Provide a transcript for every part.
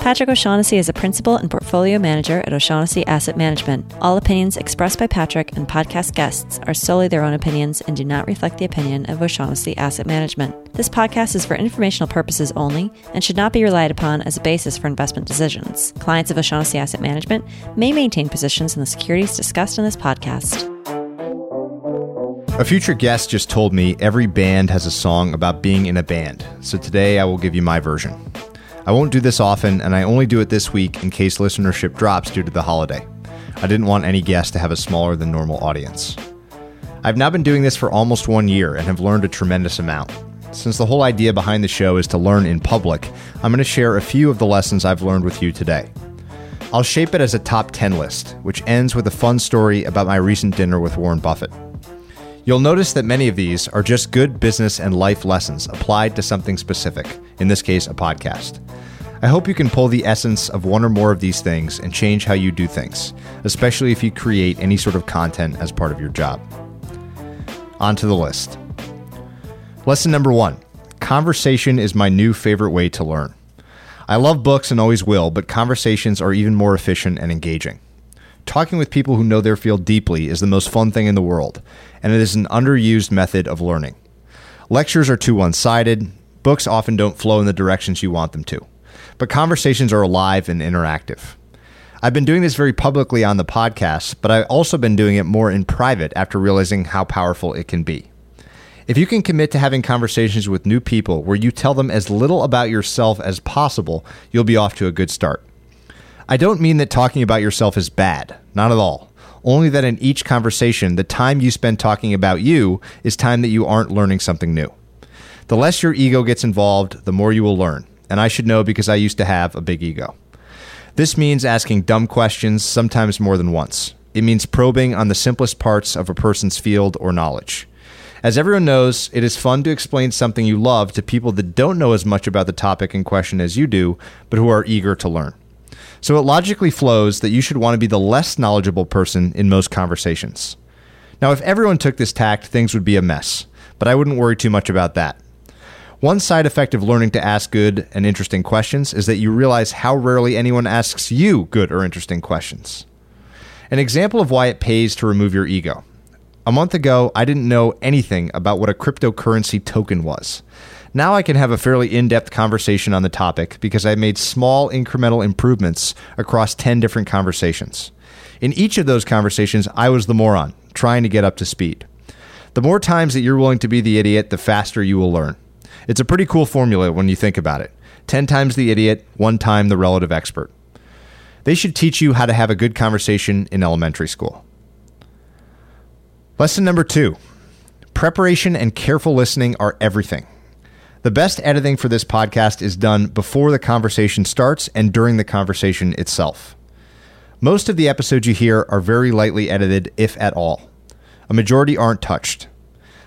Patrick O'Shaughnessy is a principal and portfolio manager at O'Shaughnessy Asset Management. All opinions expressed by Patrick and podcast guests are solely their own opinions and do not reflect the opinion of O'Shaughnessy Asset Management. This podcast is for informational purposes only and should not be relied upon as a basis for investment decisions. Clients of O'Shaughnessy Asset Management may maintain positions in the securities discussed in this podcast. A future guest just told me every band has a song about being in a band, so today I will give you my version. I won't do this often, and I only do it this week in case listenership drops due to the holiday. I didn't want any guest to have a smaller than normal audience. I've now been doing this for almost one year and have learned a tremendous amount. Since the whole idea behind the show is to learn in public, I'm going to share a few of the lessons I've learned with you today. I'll shape it as a top 10 list, which ends with a fun story about my recent dinner with Warren Buffett. You'll notice that many of these are just good business and life lessons applied to something specific, in this case, a podcast. I hope you can pull the essence of one or more of these things and change how you do things, especially if you create any sort of content as part of your job. On to the list. Lesson number one Conversation is my new favorite way to learn. I love books and always will, but conversations are even more efficient and engaging. Talking with people who know their field deeply is the most fun thing in the world, and it is an underused method of learning. Lectures are too one sided, books often don't flow in the directions you want them to but conversations are alive and interactive. I've been doing this very publicly on the podcast, but I've also been doing it more in private after realizing how powerful it can be. If you can commit to having conversations with new people where you tell them as little about yourself as possible, you'll be off to a good start. I don't mean that talking about yourself is bad, not at all. Only that in each conversation, the time you spend talking about you is time that you aren't learning something new. The less your ego gets involved, the more you will learn and I should know because I used to have a big ego. This means asking dumb questions, sometimes more than once. It means probing on the simplest parts of a person's field or knowledge. As everyone knows, it is fun to explain something you love to people that don't know as much about the topic in question as you do, but who are eager to learn. So it logically flows that you should want to be the less knowledgeable person in most conversations. Now, if everyone took this tact, things would be a mess, but I wouldn't worry too much about that. One side effect of learning to ask good and interesting questions is that you realize how rarely anyone asks you good or interesting questions. An example of why it pays to remove your ego. A month ago, I didn't know anything about what a cryptocurrency token was. Now I can have a fairly in depth conversation on the topic because I made small incremental improvements across 10 different conversations. In each of those conversations, I was the moron, trying to get up to speed. The more times that you're willing to be the idiot, the faster you will learn. It's a pretty cool formula when you think about it 10 times the idiot, one time the relative expert. They should teach you how to have a good conversation in elementary school. Lesson number two preparation and careful listening are everything. The best editing for this podcast is done before the conversation starts and during the conversation itself. Most of the episodes you hear are very lightly edited, if at all. A majority aren't touched.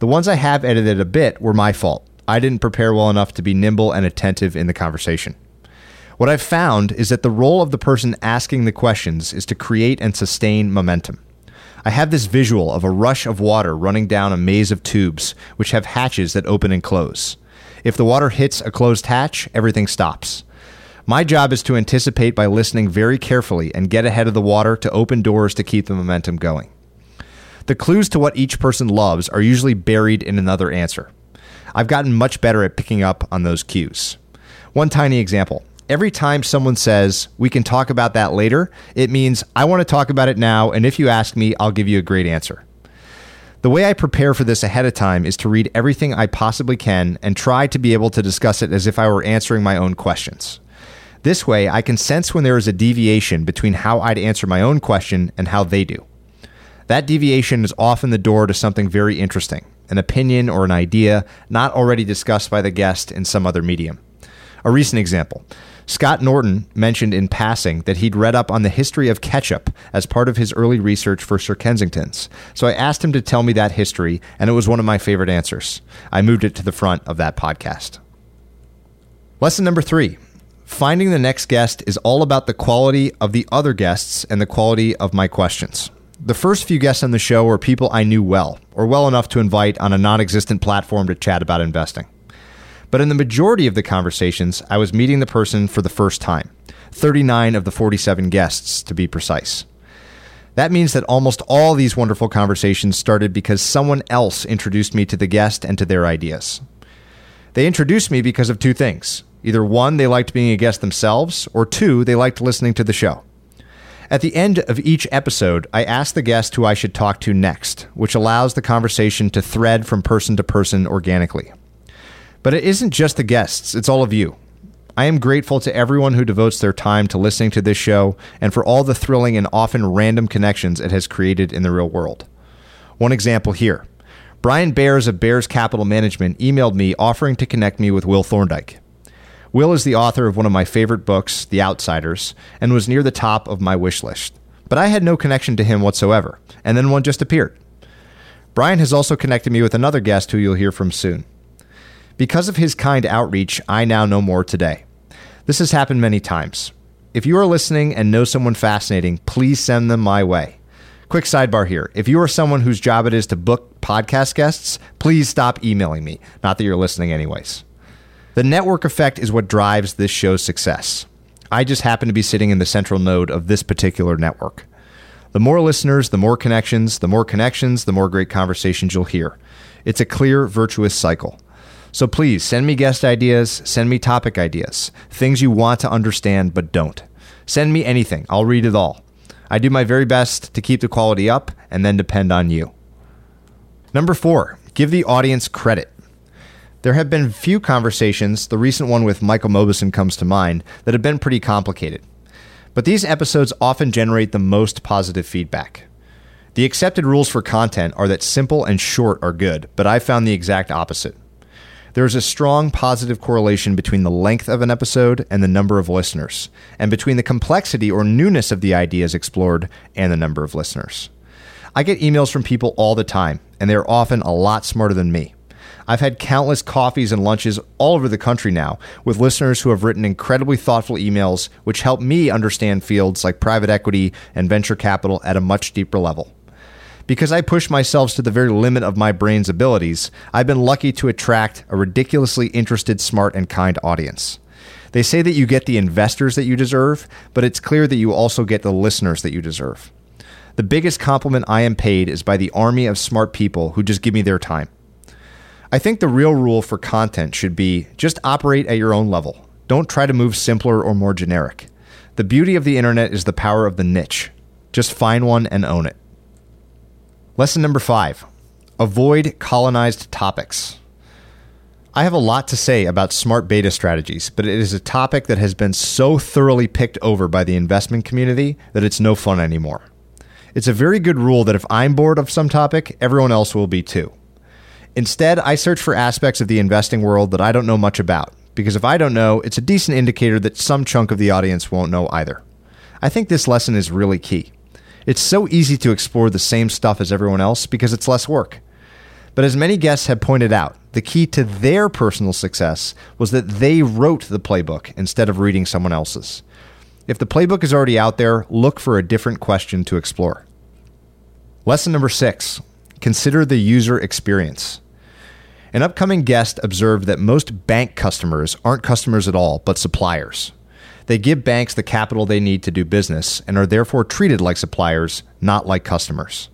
The ones I have edited a bit were my fault. I didn't prepare well enough to be nimble and attentive in the conversation. What I've found is that the role of the person asking the questions is to create and sustain momentum. I have this visual of a rush of water running down a maze of tubes, which have hatches that open and close. If the water hits a closed hatch, everything stops. My job is to anticipate by listening very carefully and get ahead of the water to open doors to keep the momentum going. The clues to what each person loves are usually buried in another answer. I've gotten much better at picking up on those cues. One tiny example. Every time someone says, we can talk about that later, it means I want to talk about it now, and if you ask me, I'll give you a great answer. The way I prepare for this ahead of time is to read everything I possibly can and try to be able to discuss it as if I were answering my own questions. This way, I can sense when there is a deviation between how I'd answer my own question and how they do. That deviation is often the door to something very interesting, an opinion or an idea not already discussed by the guest in some other medium. A recent example Scott Norton mentioned in passing that he'd read up on the history of ketchup as part of his early research for Sir Kensington's. So I asked him to tell me that history, and it was one of my favorite answers. I moved it to the front of that podcast. Lesson number three finding the next guest is all about the quality of the other guests and the quality of my questions. The first few guests on the show were people I knew well, or well enough to invite on a non existent platform to chat about investing. But in the majority of the conversations, I was meeting the person for the first time 39 of the 47 guests, to be precise. That means that almost all these wonderful conversations started because someone else introduced me to the guest and to their ideas. They introduced me because of two things. Either one, they liked being a guest themselves, or two, they liked listening to the show. At the end of each episode, I ask the guest who I should talk to next, which allows the conversation to thread from person to person organically. But it isn't just the guests, it's all of you. I am grateful to everyone who devotes their time to listening to this show and for all the thrilling and often random connections it has created in the real world. One example here Brian Bares of Bares Capital Management emailed me offering to connect me with Will Thorndike. Will is the author of one of my favorite books, The Outsiders, and was near the top of my wish list. But I had no connection to him whatsoever, and then one just appeared. Brian has also connected me with another guest who you'll hear from soon. Because of his kind outreach, I now know more today. This has happened many times. If you are listening and know someone fascinating, please send them my way. Quick sidebar here. If you are someone whose job it is to book podcast guests, please stop emailing me. Not that you're listening, anyways. The network effect is what drives this show's success. I just happen to be sitting in the central node of this particular network. The more listeners, the more connections, the more connections, the more great conversations you'll hear. It's a clear, virtuous cycle. So please send me guest ideas, send me topic ideas, things you want to understand but don't. Send me anything, I'll read it all. I do my very best to keep the quality up and then depend on you. Number four, give the audience credit. There have been few conversations, the recent one with Michael Mauboussin comes to mind, that have been pretty complicated. But these episodes often generate the most positive feedback. The accepted rules for content are that simple and short are good, but I found the exact opposite. There is a strong positive correlation between the length of an episode and the number of listeners, and between the complexity or newness of the ideas explored and the number of listeners. I get emails from people all the time, and they are often a lot smarter than me. I've had countless coffees and lunches all over the country now with listeners who have written incredibly thoughtful emails, which help me understand fields like private equity and venture capital at a much deeper level. Because I push myself to the very limit of my brain's abilities, I've been lucky to attract a ridiculously interested, smart, and kind audience. They say that you get the investors that you deserve, but it's clear that you also get the listeners that you deserve. The biggest compliment I am paid is by the army of smart people who just give me their time. I think the real rule for content should be just operate at your own level. Don't try to move simpler or more generic. The beauty of the internet is the power of the niche. Just find one and own it. Lesson number five avoid colonized topics. I have a lot to say about smart beta strategies, but it is a topic that has been so thoroughly picked over by the investment community that it's no fun anymore. It's a very good rule that if I'm bored of some topic, everyone else will be too. Instead, I search for aspects of the investing world that I don't know much about, because if I don't know, it's a decent indicator that some chunk of the audience won't know either. I think this lesson is really key. It's so easy to explore the same stuff as everyone else because it's less work. But as many guests have pointed out, the key to their personal success was that they wrote the playbook instead of reading someone else's. If the playbook is already out there, look for a different question to explore. Lesson number six consider the user experience. An upcoming guest observed that most bank customers aren't customers at all, but suppliers. They give banks the capital they need to do business and are therefore treated like suppliers, not like customers.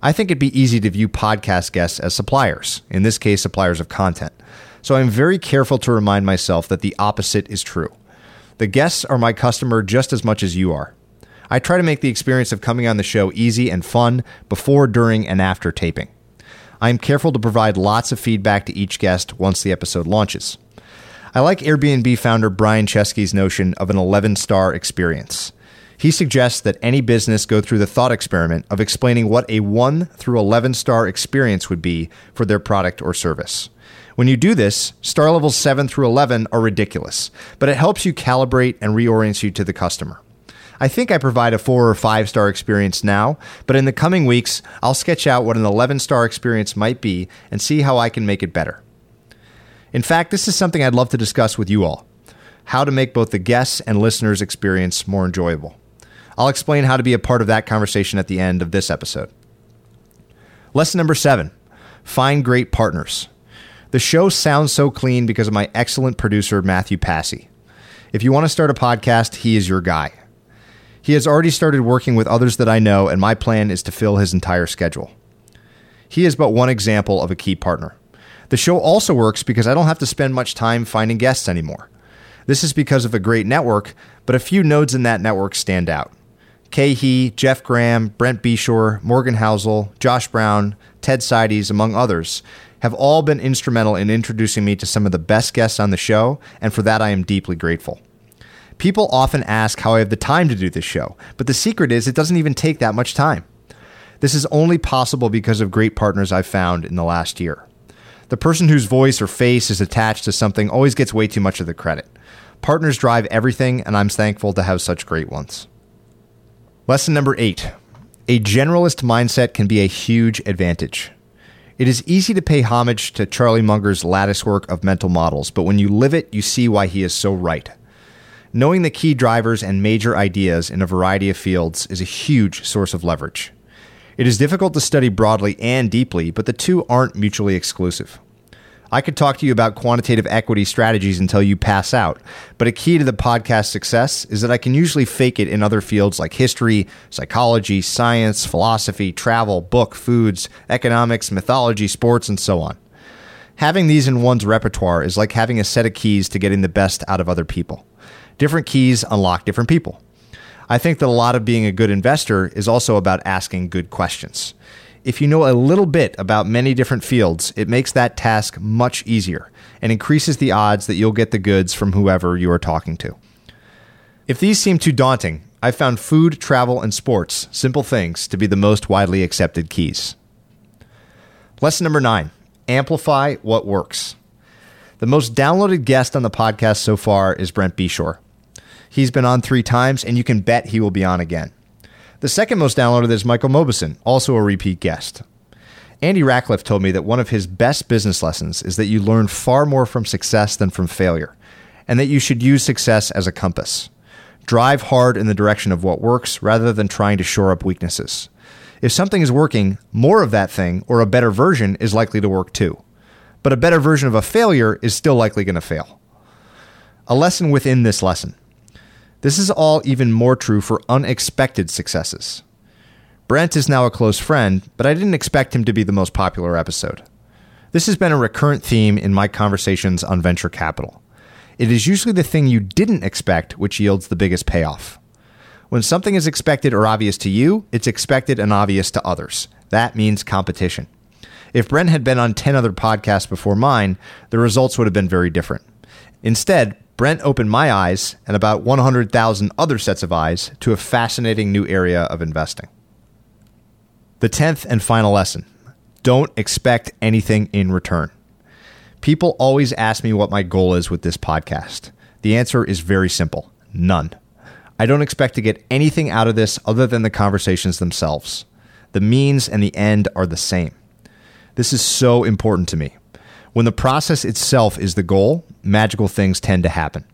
I think it'd be easy to view podcast guests as suppliers, in this case, suppliers of content. So I'm very careful to remind myself that the opposite is true. The guests are my customer just as much as you are. I try to make the experience of coming on the show easy and fun before, during, and after taping. I am careful to provide lots of feedback to each guest once the episode launches. I like Airbnb founder Brian Chesky's notion of an 11 star experience. He suggests that any business go through the thought experiment of explaining what a 1 through 11 star experience would be for their product or service. When you do this, star levels 7 through 11 are ridiculous, but it helps you calibrate and reorients you to the customer. I think I provide a four or five star experience now, but in the coming weeks, I'll sketch out what an 11 star experience might be and see how I can make it better. In fact, this is something I'd love to discuss with you all how to make both the guests and listeners' experience more enjoyable. I'll explain how to be a part of that conversation at the end of this episode. Lesson number seven find great partners. The show sounds so clean because of my excellent producer, Matthew Passy. If you want to start a podcast, he is your guy. He has already started working with others that I know, and my plan is to fill his entire schedule. He is but one example of a key partner. The show also works because I don't have to spend much time finding guests anymore. This is because of a great network, but a few nodes in that network stand out. Kay He, Jeff Gramm, Brent Beshore, Morgan Housel, Josh Brown, Ted Seides, among others, have all been instrumental in introducing me to some of the best guests on the show, and for that I am deeply grateful. People often ask how I have the time to do this show, but the secret is it doesn't even take that much time. This is only possible because of great partners I've found in the last year. The person whose voice or face is attached to something always gets way too much of the credit. Partners drive everything, and I'm thankful to have such great ones. Lesson number eight a generalist mindset can be a huge advantage. It is easy to pay homage to Charlie Munger's lattice work of mental models, but when you live it, you see why he is so right. Knowing the key drivers and major ideas in a variety of fields is a huge source of leverage. It is difficult to study broadly and deeply, but the two aren't mutually exclusive. I could talk to you about quantitative equity strategies until you pass out, but a key to the podcast success is that I can usually fake it in other fields like history, psychology, science, philosophy, travel, book, foods, economics, mythology, sports, and so on. Having these in one's repertoire is like having a set of keys to getting the best out of other people. Different keys unlock different people. I think that a lot of being a good investor is also about asking good questions. If you know a little bit about many different fields, it makes that task much easier and increases the odds that you'll get the goods from whoever you are talking to. If these seem too daunting, I've found food, travel, and sports, simple things, to be the most widely accepted keys. Lesson number nine amplify what works. The most downloaded guest on the podcast so far is Brent Beshore. He's been on three times, and you can bet he will be on again. The second most downloaded is Michael Mauboussin, also a repeat guest. Andy Rachleff told me that one of his best business lessons is that you learn far more from success than from failure, and that you should use success as a compass. Drive hard in the direction of what works rather than trying to shore up weaknesses. If something is working, more of that thing or a better version is likely to work too. But a better version of a failure is still likely going to fail. A lesson within this lesson. This is all even more true for unexpected successes. Brent is now a close friend, but I didn't expect him to be the most popular episode. This has been a recurrent theme in my conversations on venture capital. It is usually the thing you didn't expect which yields the biggest payoff. When something is expected or obvious to you, it's expected and obvious to others. That means competition. If Brent had been on 10 other podcasts before mine, the results would have been very different. Instead, Brent opened my eyes and about 100,000 other sets of eyes to a fascinating new area of investing. The 10th and final lesson don't expect anything in return. People always ask me what my goal is with this podcast. The answer is very simple none. I don't expect to get anything out of this other than the conversations themselves. The means and the end are the same. This is so important to me. When the process itself is the goal, magical things tend to happen.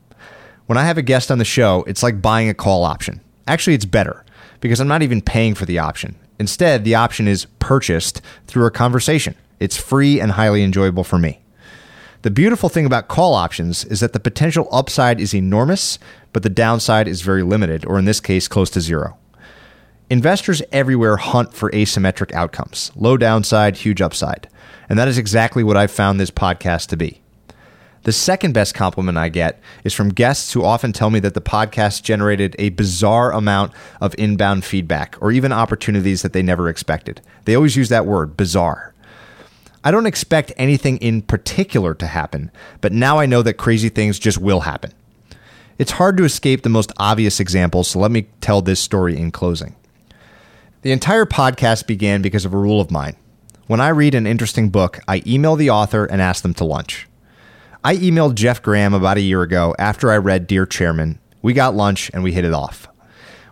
When I have a guest on the show, it's like buying a call option. Actually, it's better because I'm not even paying for the option. Instead, the option is purchased through a conversation. It's free and highly enjoyable for me. The beautiful thing about call options is that the potential upside is enormous, but the downside is very limited, or in this case, close to zero. Investors everywhere hunt for asymmetric outcomes low downside, huge upside. And that is exactly what I've found this podcast to be. The second best compliment I get is from guests who often tell me that the podcast generated a bizarre amount of inbound feedback or even opportunities that they never expected. They always use that word, bizarre. I don't expect anything in particular to happen, but now I know that crazy things just will happen. It's hard to escape the most obvious examples, so let me tell this story in closing. The entire podcast began because of a rule of mine When I read an interesting book, I email the author and ask them to lunch. I emailed Jeff Gramm about a year ago after I read Dear Chairman. We got lunch and we hit it off.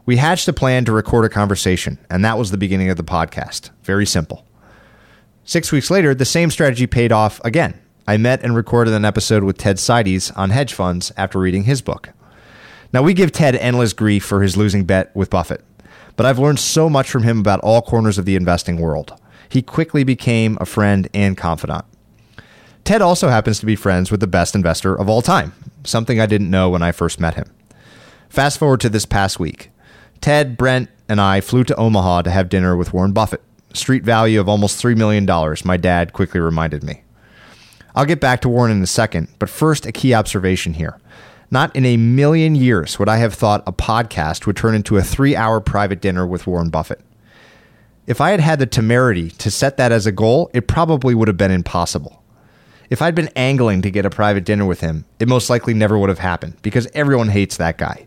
We hatched a plan to record a conversation, and that was the beginning of the podcast. Very simple. Six weeks later, the same strategy paid off again. I met and recorded an episode with Ted Seides on hedge funds after reading his book. Now, we give Ted endless grief for his losing bet with Buffett, but I've learned so much from him about all corners of the investing world. He quickly became a friend and confidant. Ted also happens to be friends with the best investor of all time, something I didn't know when I first met him. Fast forward to this past week. Ted, Brent, and I flew to Omaha to have dinner with Warren Buffett. Street value of almost $3 million, my dad quickly reminded me. I'll get back to Warren in a second, but first, a key observation here. Not in a million years would I have thought a podcast would turn into a three hour private dinner with Warren Buffett. If I had had the temerity to set that as a goal, it probably would have been impossible. If I'd been angling to get a private dinner with him, it most likely never would have happened because everyone hates that guy.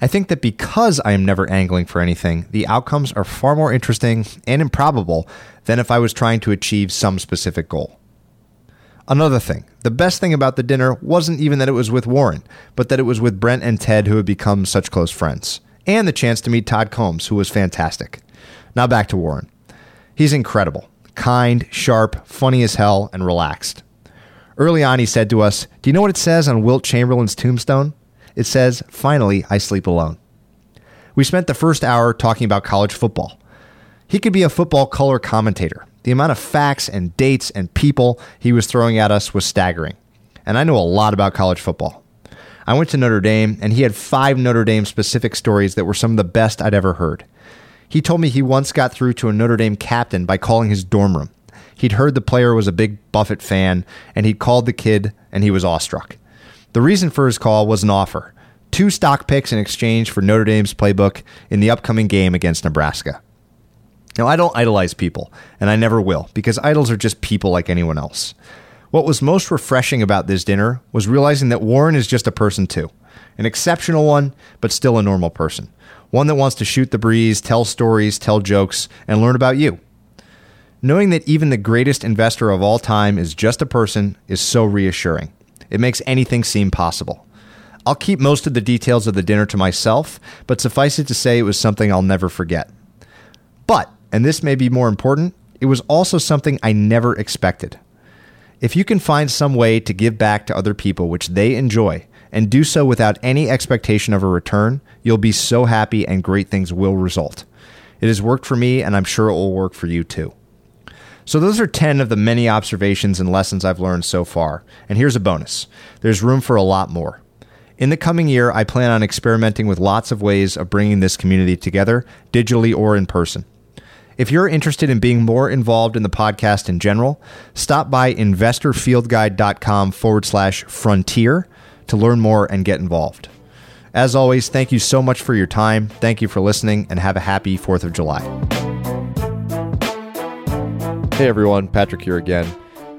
I think that because I am never angling for anything, the outcomes are far more interesting and improbable than if I was trying to achieve some specific goal. Another thing, the best thing about the dinner wasn't even that it was with Warren, but that it was with Brent and Ted, who had become such close friends, and the chance to meet Todd Combs, who was fantastic. Now back to Warren. He's incredible, kind, sharp, funny as hell, and relaxed. Early on, he said to us, Do you know what it says on Wilt Chamberlain's tombstone? It says, Finally, I sleep alone. We spent the first hour talking about college football. He could be a football color commentator. The amount of facts and dates and people he was throwing at us was staggering. And I know a lot about college football. I went to Notre Dame, and he had five Notre Dame specific stories that were some of the best I'd ever heard. He told me he once got through to a Notre Dame captain by calling his dorm room. He'd heard the player was a big Buffett fan, and he'd called the kid, and he was awestruck. The reason for his call was an offer two stock picks in exchange for Notre Dame's playbook in the upcoming game against Nebraska. Now, I don't idolize people, and I never will, because idols are just people like anyone else. What was most refreshing about this dinner was realizing that Warren is just a person too. An exceptional one, but still a normal person. One that wants to shoot the breeze, tell stories, tell jokes, and learn about you. Knowing that even the greatest investor of all time is just a person is so reassuring. It makes anything seem possible. I'll keep most of the details of the dinner to myself, but suffice it to say it was something I'll never forget. But, and this may be more important, it was also something I never expected. If you can find some way to give back to other people which they enjoy, and do so without any expectation of a return, you'll be so happy and great things will result. It has worked for me, and I'm sure it will work for you too. So, those are 10 of the many observations and lessons I've learned so far. And here's a bonus there's room for a lot more. In the coming year, I plan on experimenting with lots of ways of bringing this community together, digitally or in person. If you're interested in being more involved in the podcast in general, stop by investorfieldguide.com forward slash frontier to learn more and get involved. As always, thank you so much for your time. Thank you for listening and have a happy 4th of July. Hey everyone, Patrick here again.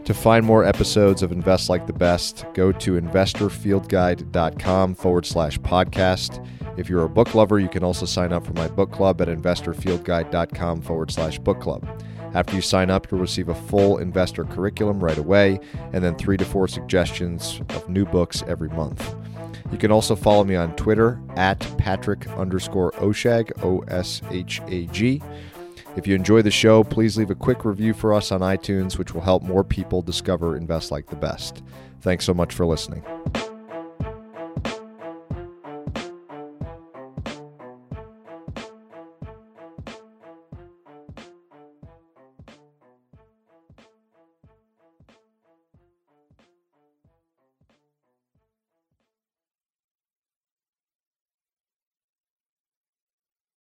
To find more episodes of Invest Like the Best, go to investorfieldguide.com forward slash podcast. If you're a book lover, you can also sign up for my book club at investorfieldguide.com forward slash book club. After you sign up, you'll receive a full investor curriculum right away, and then three to four suggestions of new books every month. You can also follow me on Twitter at Patrick underscore Oshag, O S H A G. If you enjoy the show, please leave a quick review for us on iTunes, which will help more people discover Invest Like the Best. Thanks so much for listening.